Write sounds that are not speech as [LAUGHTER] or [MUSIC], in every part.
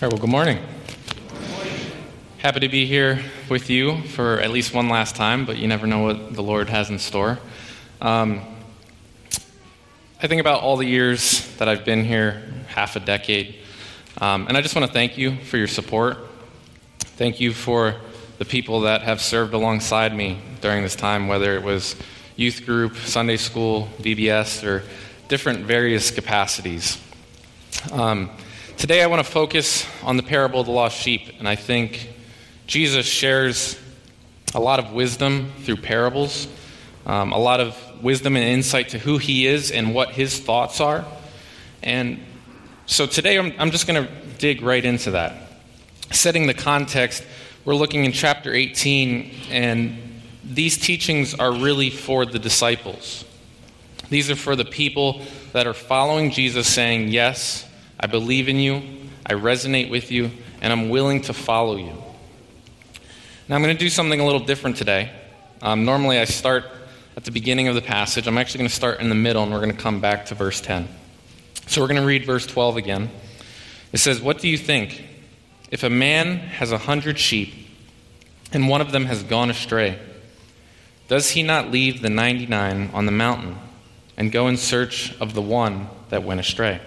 All right, well, good morning. Happy to be here with you for at least one last time, but you never know what the Lord has in store. Um, I think about all the years that I've been here, half a decade, um, and I just want to thank you for your support. Thank you for the people that have served alongside me during this time, whether it was youth group, Sunday school, VBS, or different various capacities. Um, Today, I want to focus on the parable of the lost sheep, and I think Jesus shares a lot of wisdom through parables, um, a lot of wisdom and insight to who he is and what his thoughts are. And so today, I'm, I'm just going to dig right into that. Setting the context, we're looking in chapter 18, and these teachings are really for the disciples. These are for the people that are following Jesus, saying, Yes, I believe in you, I resonate with you, and I'm willing to follow you. Now, I'm going to do something a little different today. Um, normally, I start at the beginning of the passage. I'm actually going to start in the middle, and we're going to come back to verse 10. So, we're going to read verse 12 again. It says, What do you think? If a man has a hundred sheep, and one of them has gone astray, does he not leave the 99 on the mountain and go in search of the one that went astray?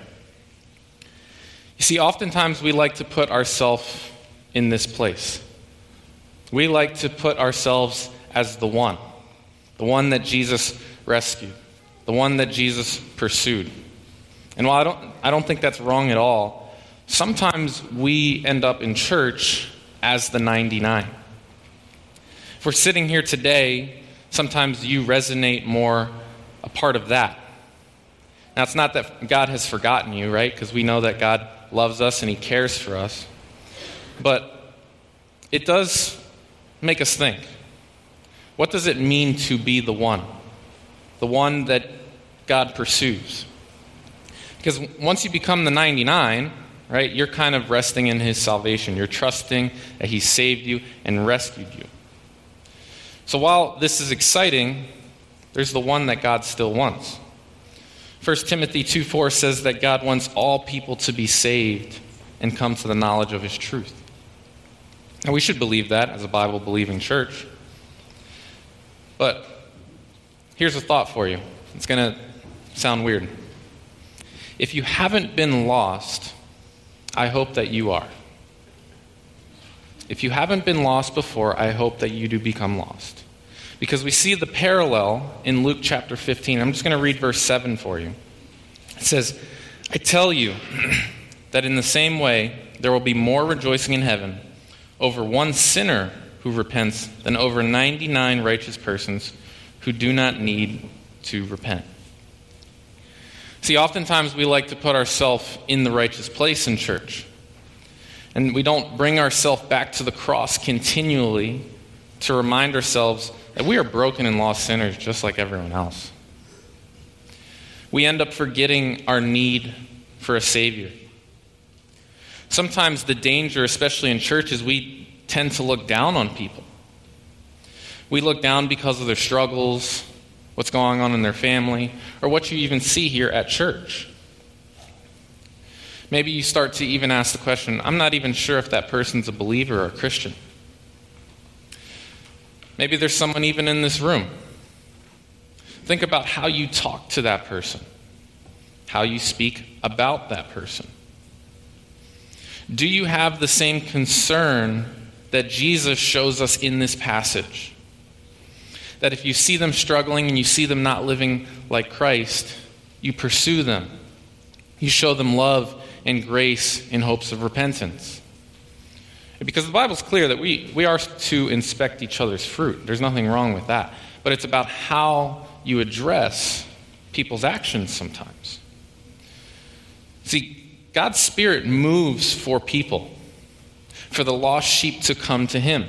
You see, oftentimes we like to put ourselves in this place. We like to put ourselves as the one, the one that Jesus rescued, the one that Jesus pursued. And while I don't, I don't think that's wrong at all, sometimes we end up in church as the 99. If we're sitting here today, sometimes you resonate more a part of that. Now, it's not that God has forgotten you, right? Because we know that God loves us and He cares for us. But it does make us think what does it mean to be the one? The one that God pursues. Because once you become the 99, right, you're kind of resting in His salvation. You're trusting that He saved you and rescued you. So while this is exciting, there's the one that God still wants. 1 Timothy 2 4 says that God wants all people to be saved and come to the knowledge of his truth. And we should believe that as a Bible believing church. But here's a thought for you. It's going to sound weird. If you haven't been lost, I hope that you are. If you haven't been lost before, I hope that you do become lost because we see the parallel in Luke chapter 15. I'm just going to read verse 7 for you. It says, I tell you [CLEARS THROAT] that in the same way there will be more rejoicing in heaven over one sinner who repents than over 99 righteous persons who do not need to repent. See, oftentimes we like to put ourselves in the righteous place in church. And we don't bring ourselves back to the cross continually to remind ourselves that we are broken and lost sinners just like everyone else. We end up forgetting our need for a Savior. Sometimes the danger, especially in churches, we tend to look down on people. We look down because of their struggles, what's going on in their family, or what you even see here at church. Maybe you start to even ask the question I'm not even sure if that person's a believer or a Christian. Maybe there's someone even in this room. Think about how you talk to that person, how you speak about that person. Do you have the same concern that Jesus shows us in this passage? That if you see them struggling and you see them not living like Christ, you pursue them. You show them love and grace in hopes of repentance. Because the Bible's clear that we, we are to inspect each other's fruit. There's nothing wrong with that. But it's about how you address people's actions sometimes. See, God's Spirit moves for people, for the lost sheep to come to Him.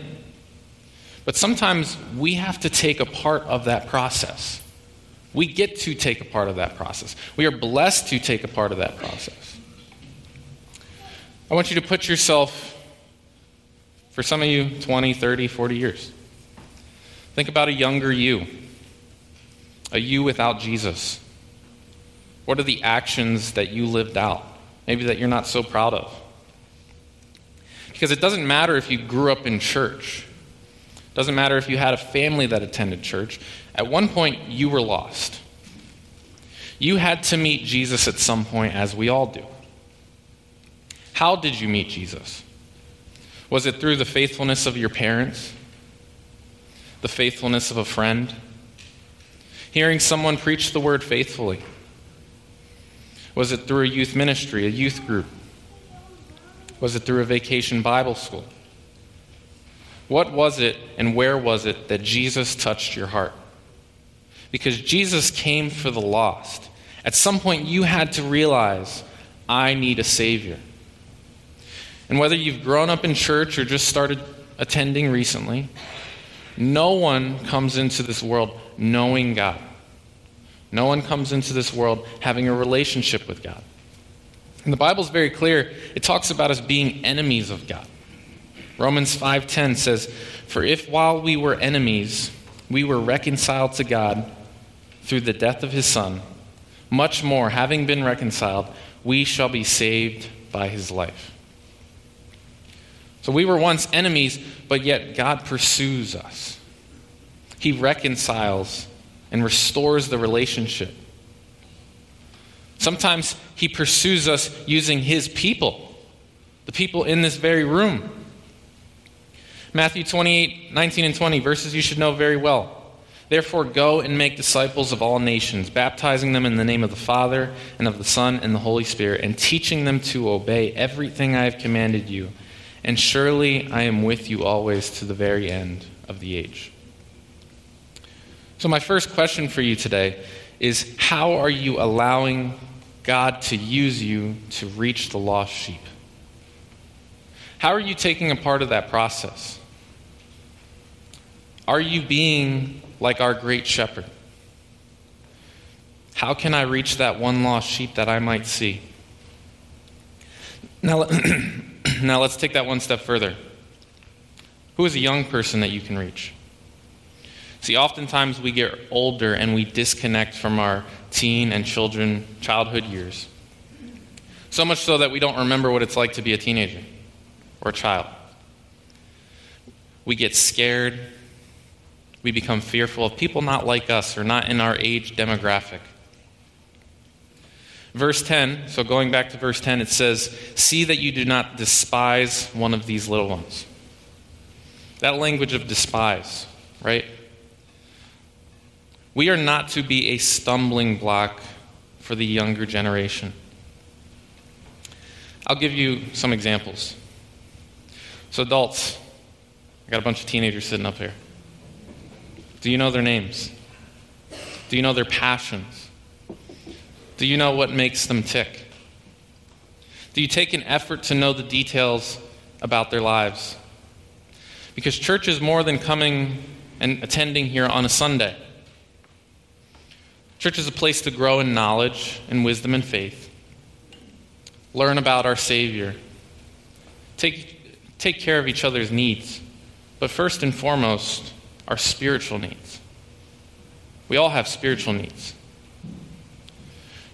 But sometimes we have to take a part of that process. We get to take a part of that process. We are blessed to take a part of that process. I want you to put yourself for some of you, 20, 30, 40 years. Think about a younger you, a you without Jesus. What are the actions that you lived out? Maybe that you're not so proud of. Because it doesn't matter if you grew up in church, it doesn't matter if you had a family that attended church. At one point, you were lost. You had to meet Jesus at some point, as we all do. How did you meet Jesus? Was it through the faithfulness of your parents? The faithfulness of a friend? Hearing someone preach the word faithfully? Was it through a youth ministry, a youth group? Was it through a vacation Bible school? What was it and where was it that Jesus touched your heart? Because Jesus came for the lost. At some point, you had to realize, I need a Savior. And whether you've grown up in church or just started attending recently, no one comes into this world knowing God. No one comes into this world having a relationship with God. And the Bible's very clear. It talks about us being enemies of God. Romans 5:10 says, "For if while we were enemies, we were reconciled to God through the death of his son, much more having been reconciled, we shall be saved by his life." So we were once enemies, but yet God pursues us. He reconciles and restores the relationship. Sometimes He pursues us using His people, the people in this very room. Matthew 28 19 and 20, verses you should know very well. Therefore, go and make disciples of all nations, baptizing them in the name of the Father, and of the Son, and the Holy Spirit, and teaching them to obey everything I have commanded you and surely I am with you always to the very end of the age. So, my first question for you today is how are you allowing God to use you to reach the lost sheep? How are you taking a part of that process? Are you being like our great shepherd? How can I reach that one lost sheep that I might see? Now, [CLEARS THROAT] [CLEARS THROAT] now let's take that one step further. Who is a young person that you can reach? See, oftentimes we get older and we disconnect from our teen and children, childhood years. So much so that we don't remember what it's like to be a teenager or a child. We get scared. We become fearful of people not like us or not in our age demographic. Verse 10, so going back to verse 10, it says, See that you do not despise one of these little ones. That language of despise, right? We are not to be a stumbling block for the younger generation. I'll give you some examples. So, adults, I got a bunch of teenagers sitting up here. Do you know their names? Do you know their passions? Do you know what makes them tick? Do you take an effort to know the details about their lives? Because church is more than coming and attending here on a Sunday. Church is a place to grow in knowledge and wisdom and faith, learn about our Savior, take, take care of each other's needs, but first and foremost, our spiritual needs. We all have spiritual needs.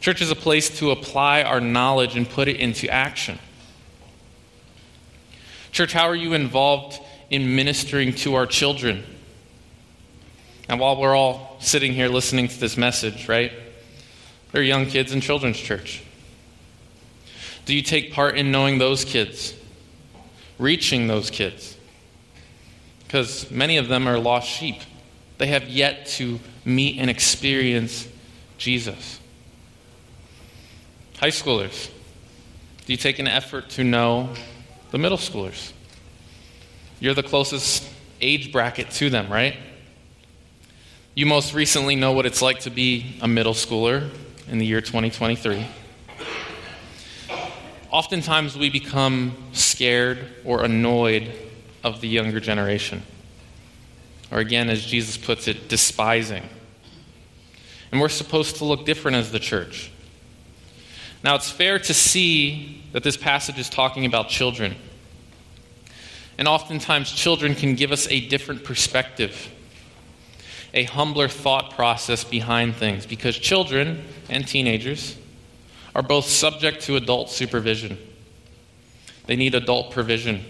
Church is a place to apply our knowledge and put it into action. Church, how are you involved in ministering to our children? And while we're all sitting here listening to this message, right? There are young kids in children's church. Do you take part in knowing those kids? Reaching those kids? Because many of them are lost sheep. They have yet to meet and experience Jesus. High schoolers, do you take an effort to know the middle schoolers? You're the closest age bracket to them, right? You most recently know what it's like to be a middle schooler in the year 2023. Oftentimes we become scared or annoyed of the younger generation. Or again, as Jesus puts it, despising. And we're supposed to look different as the church. Now, it's fair to see that this passage is talking about children. And oftentimes, children can give us a different perspective, a humbler thought process behind things, because children and teenagers are both subject to adult supervision. They need adult provision,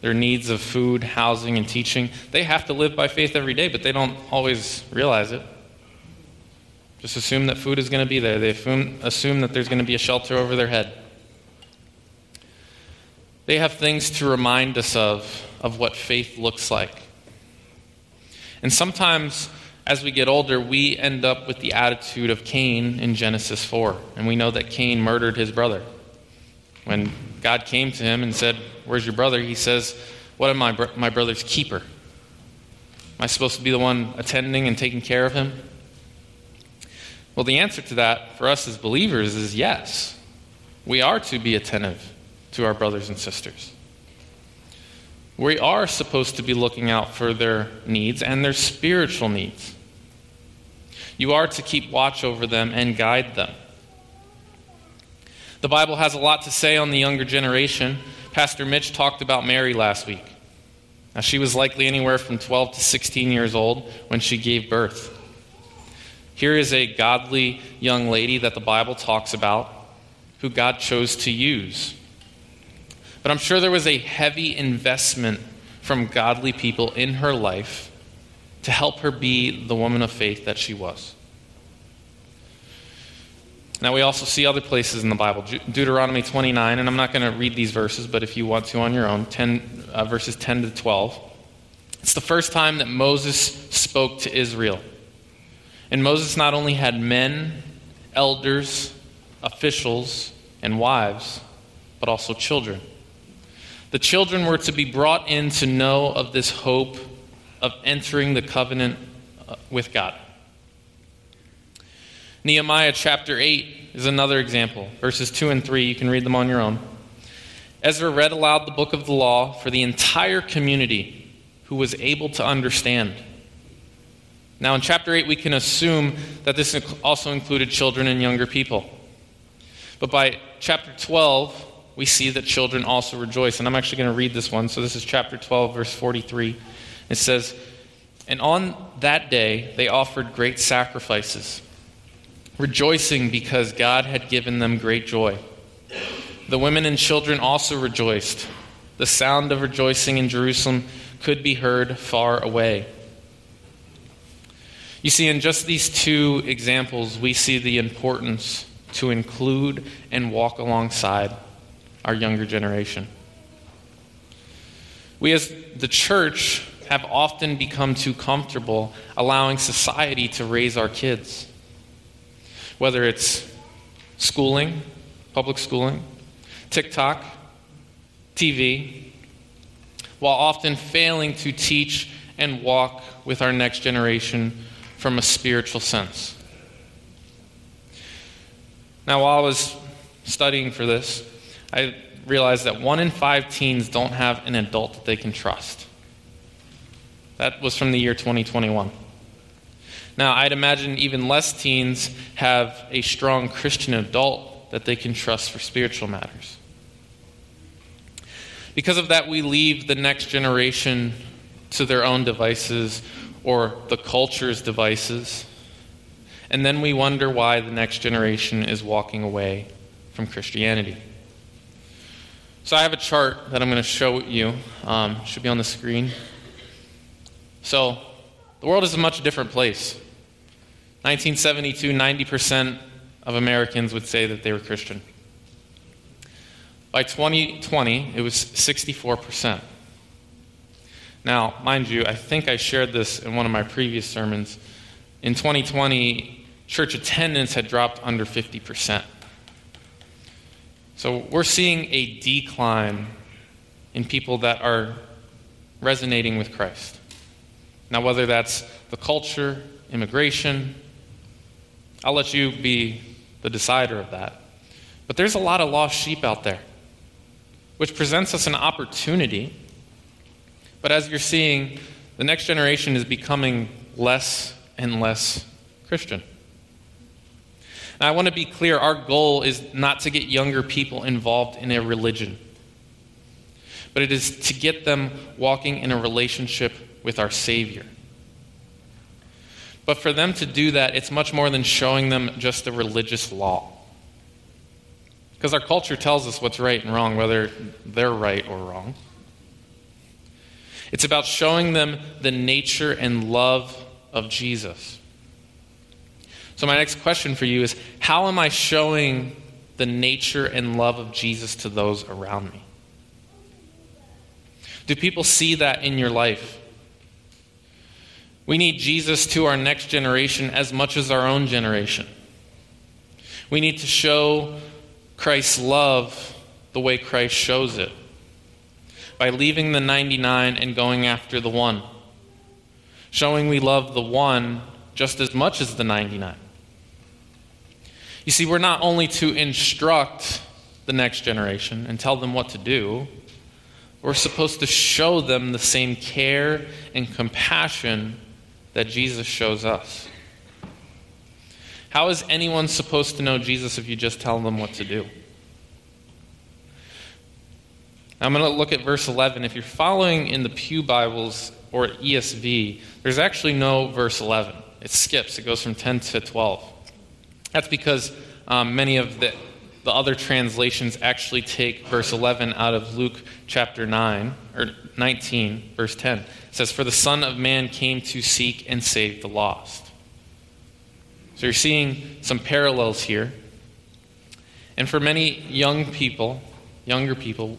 their needs of food, housing, and teaching. They have to live by faith every day, but they don't always realize it. Just assume that food is going to be there. They assume, assume that there's going to be a shelter over their head. They have things to remind us of, of what faith looks like. And sometimes, as we get older, we end up with the attitude of Cain in Genesis 4. And we know that Cain murdered his brother. When God came to him and said, Where's your brother? He says, What am I, my brother's keeper? Am I supposed to be the one attending and taking care of him? Well, the answer to that for us as believers is yes. We are to be attentive to our brothers and sisters. We are supposed to be looking out for their needs and their spiritual needs. You are to keep watch over them and guide them. The Bible has a lot to say on the younger generation. Pastor Mitch talked about Mary last week. Now, she was likely anywhere from 12 to 16 years old when she gave birth. Here is a godly young lady that the Bible talks about who God chose to use. But I'm sure there was a heavy investment from godly people in her life to help her be the woman of faith that she was. Now, we also see other places in the Bible. Deuteronomy 29, and I'm not going to read these verses, but if you want to on your own, 10, uh, verses 10 to 12. It's the first time that Moses spoke to Israel. And Moses not only had men, elders, officials, and wives, but also children. The children were to be brought in to know of this hope of entering the covenant uh, with God. Nehemiah chapter 8 is another example. Verses 2 and 3, you can read them on your own. Ezra read aloud the book of the law for the entire community who was able to understand. Now, in chapter 8, we can assume that this also included children and younger people. But by chapter 12, we see that children also rejoice. And I'm actually going to read this one. So this is chapter 12, verse 43. It says, And on that day they offered great sacrifices, rejoicing because God had given them great joy. The women and children also rejoiced. The sound of rejoicing in Jerusalem could be heard far away. You see, in just these two examples, we see the importance to include and walk alongside our younger generation. We, as the church, have often become too comfortable allowing society to raise our kids. Whether it's schooling, public schooling, TikTok, TV, while often failing to teach and walk with our next generation from a spiritual sense. Now, while I was studying for this, I realized that one in five teens don't have an adult that they can trust. That was from the year 2021. Now, I'd imagine even less teens have a strong Christian adult that they can trust for spiritual matters. Because of that, we leave the next generation to their own devices or the culture's devices. And then we wonder why the next generation is walking away from Christianity. So I have a chart that I'm going to show you. Um, should be on the screen. So the world is a much different place. 1972, 90% of Americans would say that they were Christian. By 2020, it was 64%. Now, mind you, I think I shared this in one of my previous sermons. In 2020, church attendance had dropped under 50%. So we're seeing a decline in people that are resonating with Christ. Now, whether that's the culture, immigration, I'll let you be the decider of that. But there's a lot of lost sheep out there, which presents us an opportunity but as you're seeing, the next generation is becoming less and less Christian. Now, I want to be clear our goal is not to get younger people involved in a religion, but it is to get them walking in a relationship with our Savior. But for them to do that, it's much more than showing them just the religious law. Because our culture tells us what's right and wrong, whether they're right or wrong. It's about showing them the nature and love of Jesus. So, my next question for you is How am I showing the nature and love of Jesus to those around me? Do people see that in your life? We need Jesus to our next generation as much as our own generation. We need to show Christ's love the way Christ shows it by leaving the 99 and going after the one, showing we love the one just as much as the 99. You see, we're not only to instruct the next generation and tell them what to do, we're supposed to show them the same care and compassion that Jesus shows us. How is anyone supposed to know Jesus if you just tell them what to do? I'm going to look at verse 11. If you're following in the Pew Bibles or ESV, there's actually no verse 11. It skips, it goes from 10 to 12. That's because um, many of the, the other translations actually take verse 11 out of Luke chapter 9, or 19, verse 10. It says, For the Son of Man came to seek and save the lost. So you're seeing some parallels here. And for many young people, younger people,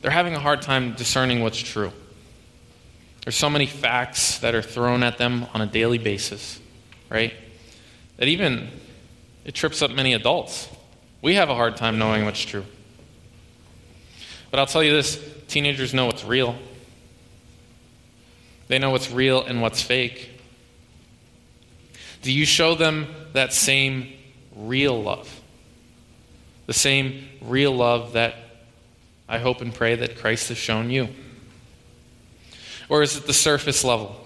they're having a hard time discerning what's true. There's so many facts that are thrown at them on a daily basis, right? That even it trips up many adults. We have a hard time knowing what's true. But I'll tell you this teenagers know what's real. They know what's real and what's fake. Do you show them that same real love? The same real love that I hope and pray that Christ has shown you? Or is it the surface level?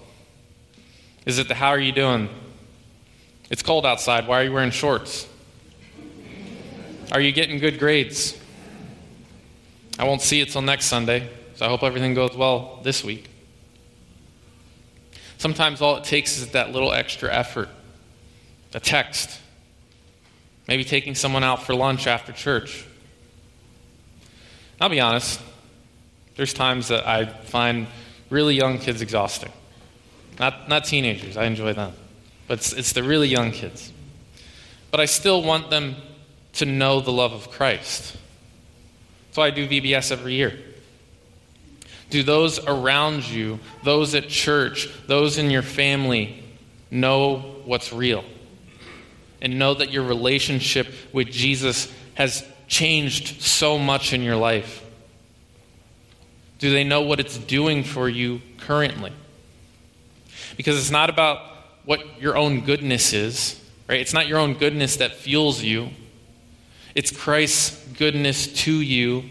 Is it the how are you doing? It's cold outside. Why are you wearing shorts? Are you getting good grades? I won't see you till next Sunday, so I hope everything goes well this week. Sometimes all it takes is that little extra effort a text, maybe taking someone out for lunch after church. I'll be honest, there's times that I find really young kids exhausting. Not, not teenagers, I enjoy them, but it's, it's the really young kids. But I still want them to know the love of Christ. So I do VBS every year. Do those around you, those at church, those in your family, know what's real? and know that your relationship with Jesus has changed so much in your life? Do they know what it's doing for you currently? Because it's not about what your own goodness is, right? It's not your own goodness that fuels you. It's Christ's goodness to you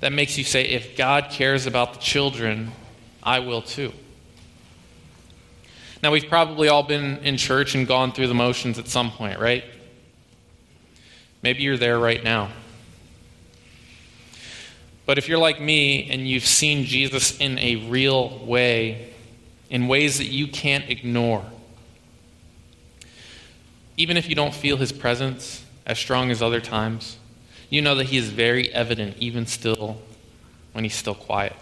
that makes you say, if God cares about the children, I will too. Now, we've probably all been in church and gone through the motions at some point, right? Maybe you're there right now. But if you're like me and you've seen Jesus in a real way, in ways that you can't ignore, even if you don't feel his presence as strong as other times, you know that he is very evident even still when he's still quiet.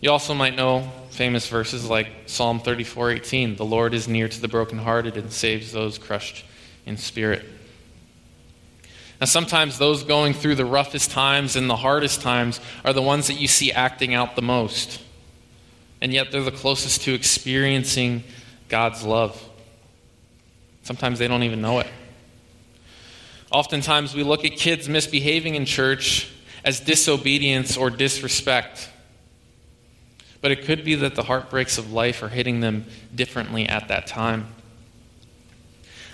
You also might know famous verses like Psalm 34:18, "The Lord is near to the brokenhearted and saves those crushed in spirit." Now, sometimes those going through the roughest times and the hardest times are the ones that you see acting out the most. And yet they're the closest to experiencing God's love. Sometimes they don't even know it. Oftentimes we look at kids misbehaving in church as disobedience or disrespect. But it could be that the heartbreaks of life are hitting them differently at that time.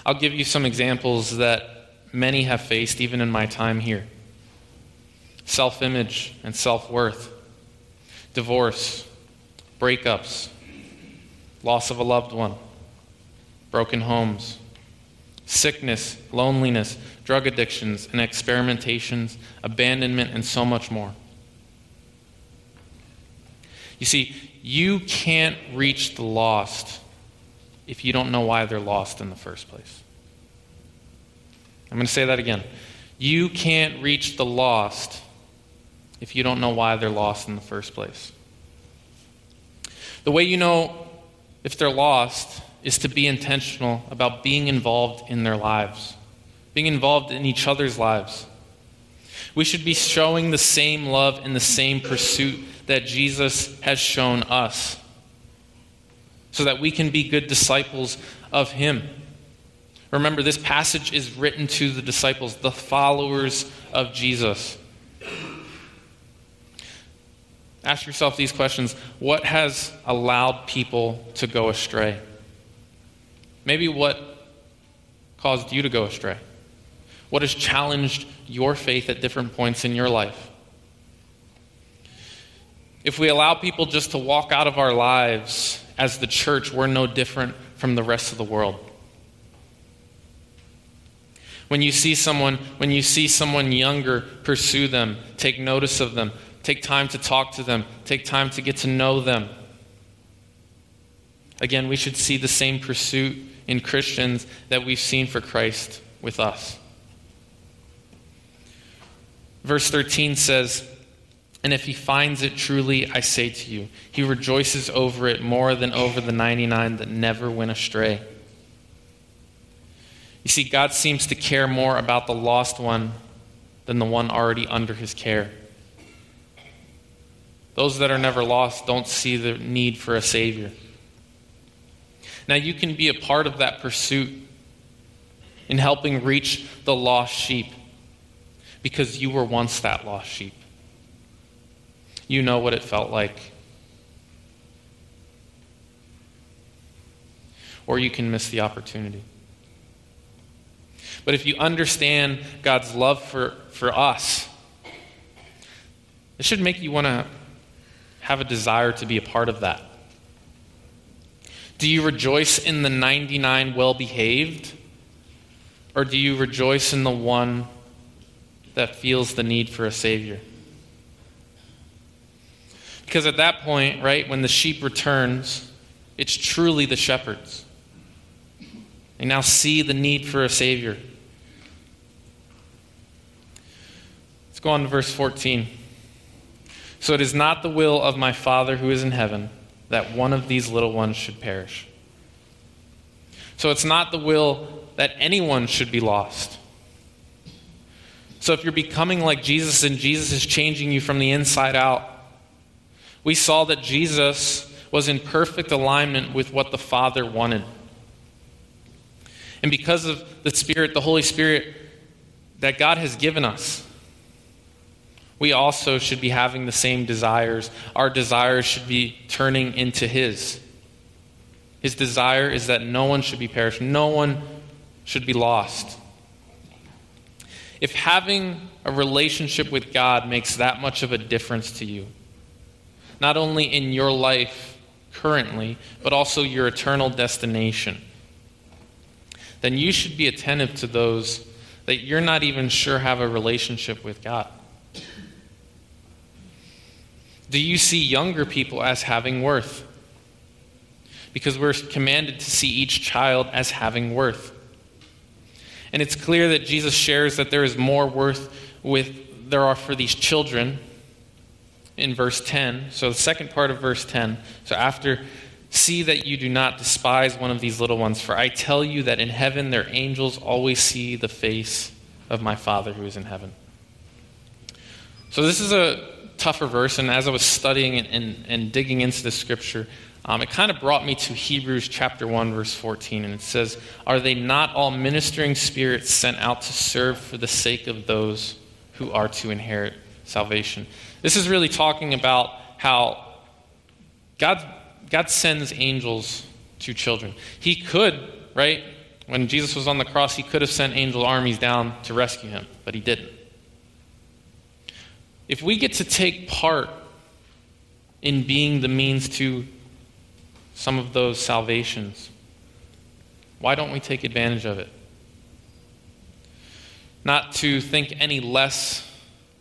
I'll give you some examples that many have faced even in my time here self image and self worth, divorce, breakups, loss of a loved one, broken homes, sickness, loneliness, drug addictions and experimentations, abandonment, and so much more. You see, you can't reach the lost if you don't know why they're lost in the first place. I'm going to say that again. You can't reach the lost if you don't know why they're lost in the first place. The way you know if they're lost is to be intentional about being involved in their lives, being involved in each other's lives. We should be showing the same love and the same pursuit that Jesus has shown us so that we can be good disciples of Him. Remember, this passage is written to the disciples, the followers of Jesus. Ask yourself these questions What has allowed people to go astray? Maybe what caused you to go astray? What has challenged your faith at different points in your life? If we allow people just to walk out of our lives as the church, we're no different from the rest of the world. When you see someone, when you see someone younger, pursue them, take notice of them, take time to talk to them, take time to get to know them. Again, we should see the same pursuit in Christians that we've seen for Christ with us. Verse 13 says, And if he finds it truly, I say to you, he rejoices over it more than over the 99 that never went astray. You see, God seems to care more about the lost one than the one already under his care. Those that are never lost don't see the need for a Savior. Now, you can be a part of that pursuit in helping reach the lost sheep because you were once that lost sheep. You know what it felt like. Or you can miss the opportunity. But if you understand God's love for, for us, it should make you want to have a desire to be a part of that. Do you rejoice in the 99 well behaved? Or do you rejoice in the one that feels the need for a Savior? Because at that point, right, when the sheep returns, it's truly the shepherds. They now see the need for a Savior. Go on to verse 14. So it is not the will of my Father who is in heaven that one of these little ones should perish. So it's not the will that anyone should be lost. So if you're becoming like Jesus and Jesus is changing you from the inside out, we saw that Jesus was in perfect alignment with what the Father wanted. And because of the Spirit, the Holy Spirit that God has given us, we also should be having the same desires. Our desires should be turning into His. His desire is that no one should be perished, no one should be lost. If having a relationship with God makes that much of a difference to you, not only in your life currently, but also your eternal destination, then you should be attentive to those that you're not even sure have a relationship with God. Do you see younger people as having worth? Because we're commanded to see each child as having worth. And it's clear that Jesus shares that there is more worth with there are for these children in verse 10. So the second part of verse 10. So after see that you do not despise one of these little ones for I tell you that in heaven their angels always see the face of my Father who is in heaven. So this is a tougher verse, and as I was studying and, and, and digging into the scripture, um, it kind of brought me to Hebrews chapter 1, verse 14, and it says, Are they not all ministering spirits sent out to serve for the sake of those who are to inherit salvation? This is really talking about how God, God sends angels to children. He could, right? When Jesus was on the cross, he could have sent angel armies down to rescue him, but he didn't if we get to take part in being the means to some of those salvations, why don't we take advantage of it? Not to think any less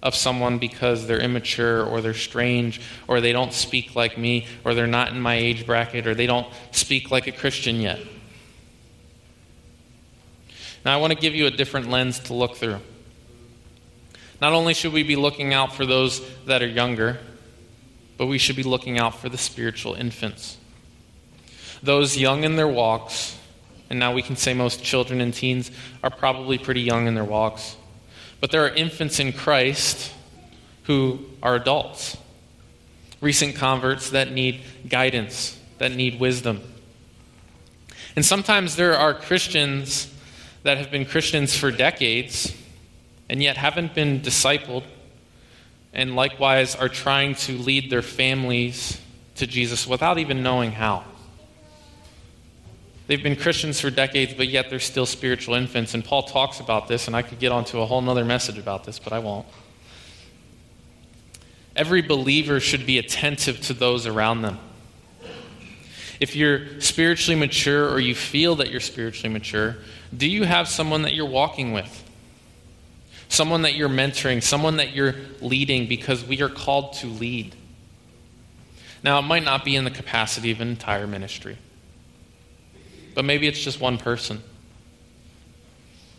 of someone because they're immature or they're strange or they don't speak like me or they're not in my age bracket or they don't speak like a Christian yet. Now, I want to give you a different lens to look through. Not only should we be looking out for those that are younger, but we should be looking out for the spiritual infants. Those young in their walks, and now we can say most children and teens are probably pretty young in their walks, but there are infants in Christ who are adults, recent converts that need guidance, that need wisdom. And sometimes there are Christians that have been Christians for decades and yet haven't been discipled, and likewise are trying to lead their families to Jesus without even knowing how. They've been Christians for decades, but yet they're still spiritual infants. And Paul talks about this, and I could get onto a whole other message about this, but I won't. Every believer should be attentive to those around them. If you're spiritually mature or you feel that you're spiritually mature, do you have someone that you're walking with? Someone that you're mentoring, someone that you're leading because we are called to lead. Now, it might not be in the capacity of an entire ministry, but maybe it's just one person.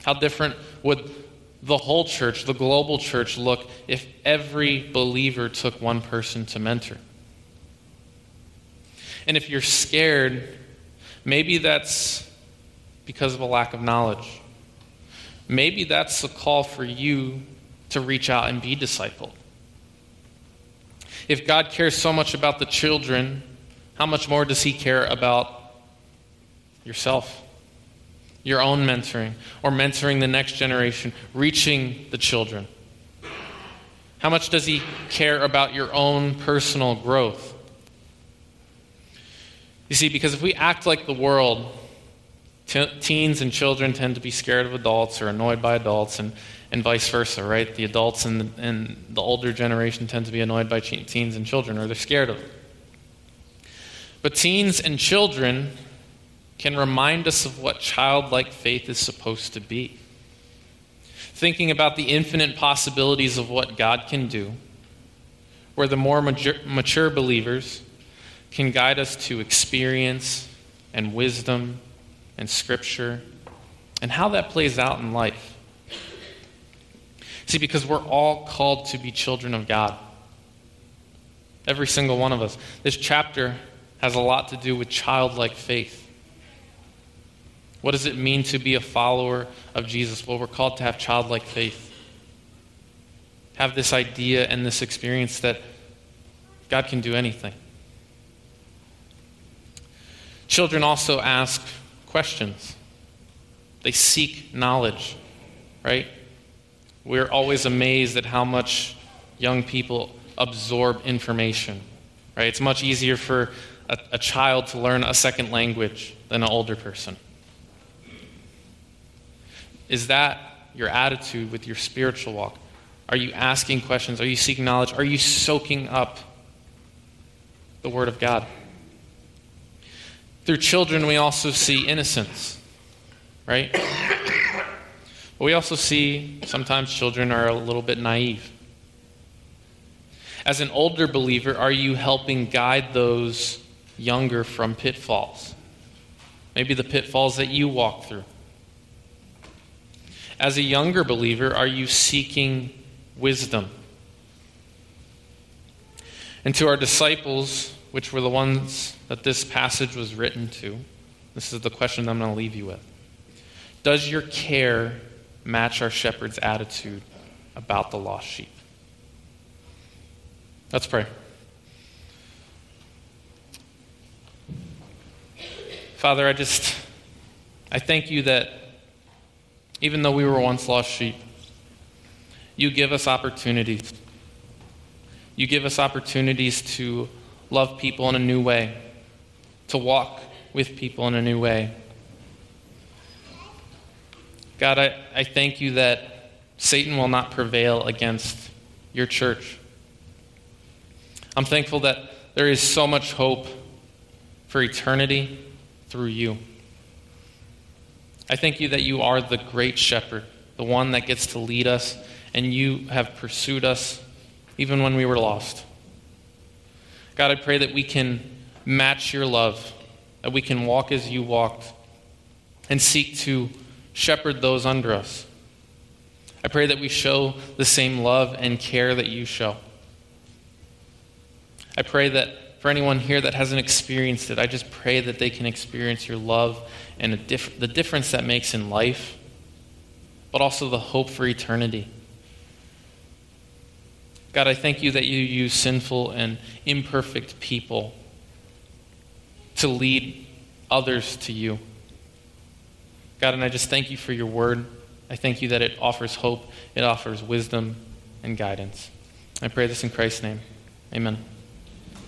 How different would the whole church, the global church, look if every believer took one person to mentor? And if you're scared, maybe that's because of a lack of knowledge. Maybe that's the call for you to reach out and be discipled. If God cares so much about the children, how much more does He care about yourself? Your own mentoring, or mentoring the next generation, reaching the children? How much does He care about your own personal growth? You see, because if we act like the world, teens and children tend to be scared of adults or annoyed by adults, and, and vice versa, right? The adults and the, and the older generation tend to be annoyed by teens and children, or they're scared of them. But teens and children can remind us of what childlike faith is supposed to be. Thinking about the infinite possibilities of what God can do, where the more mature, mature believers can guide us to experience and wisdom and scripture and how that plays out in life. See, because we're all called to be children of God. Every single one of us. This chapter has a lot to do with childlike faith. What does it mean to be a follower of Jesus? Well, we're called to have childlike faith. Have this idea and this experience that God can do anything. Children also ask questions, they seek knowledge, right? We're always amazed at how much young people absorb information, right? It's much easier for a, a child to learn a second language than an older person. Is that your attitude with your spiritual walk? Are you asking questions? Are you seeking knowledge? Are you soaking up the Word of God? Through children, we also see innocence, right? But we also see sometimes children are a little bit naive. As an older believer, are you helping guide those younger from pitfalls? Maybe the pitfalls that you walk through. As a younger believer, are you seeking wisdom? And to our disciples, which were the ones that this passage was written to, this is the question I'm going to leave you with. Does your care match our shepherd's attitude about the lost sheep? Let's pray. Father, I just I thank you that even though we were once lost sheep, you give us opportunities. You give us opportunities to love people in a new way to walk with people in a new way. God, I, I thank you that Satan will not prevail against your church. I'm thankful that there is so much hope for eternity through you. I thank you that you are the great shepherd, the one that gets to lead us, and you have pursued us even when we were lost. God, I pray that we can match your love, that we can walk as you walked and seek to shepherd those under us. I pray that we show the same love and care that you show. I pray that for anyone here that hasn't experienced it, I just pray that they can experience your love and the difference that makes in life, but also the hope for eternity. God, I thank you that you use sinful and imperfect people to lead others to you. God, and I just thank you for your word. I thank you that it offers hope, it offers wisdom and guidance. I pray this in Christ's name. Amen.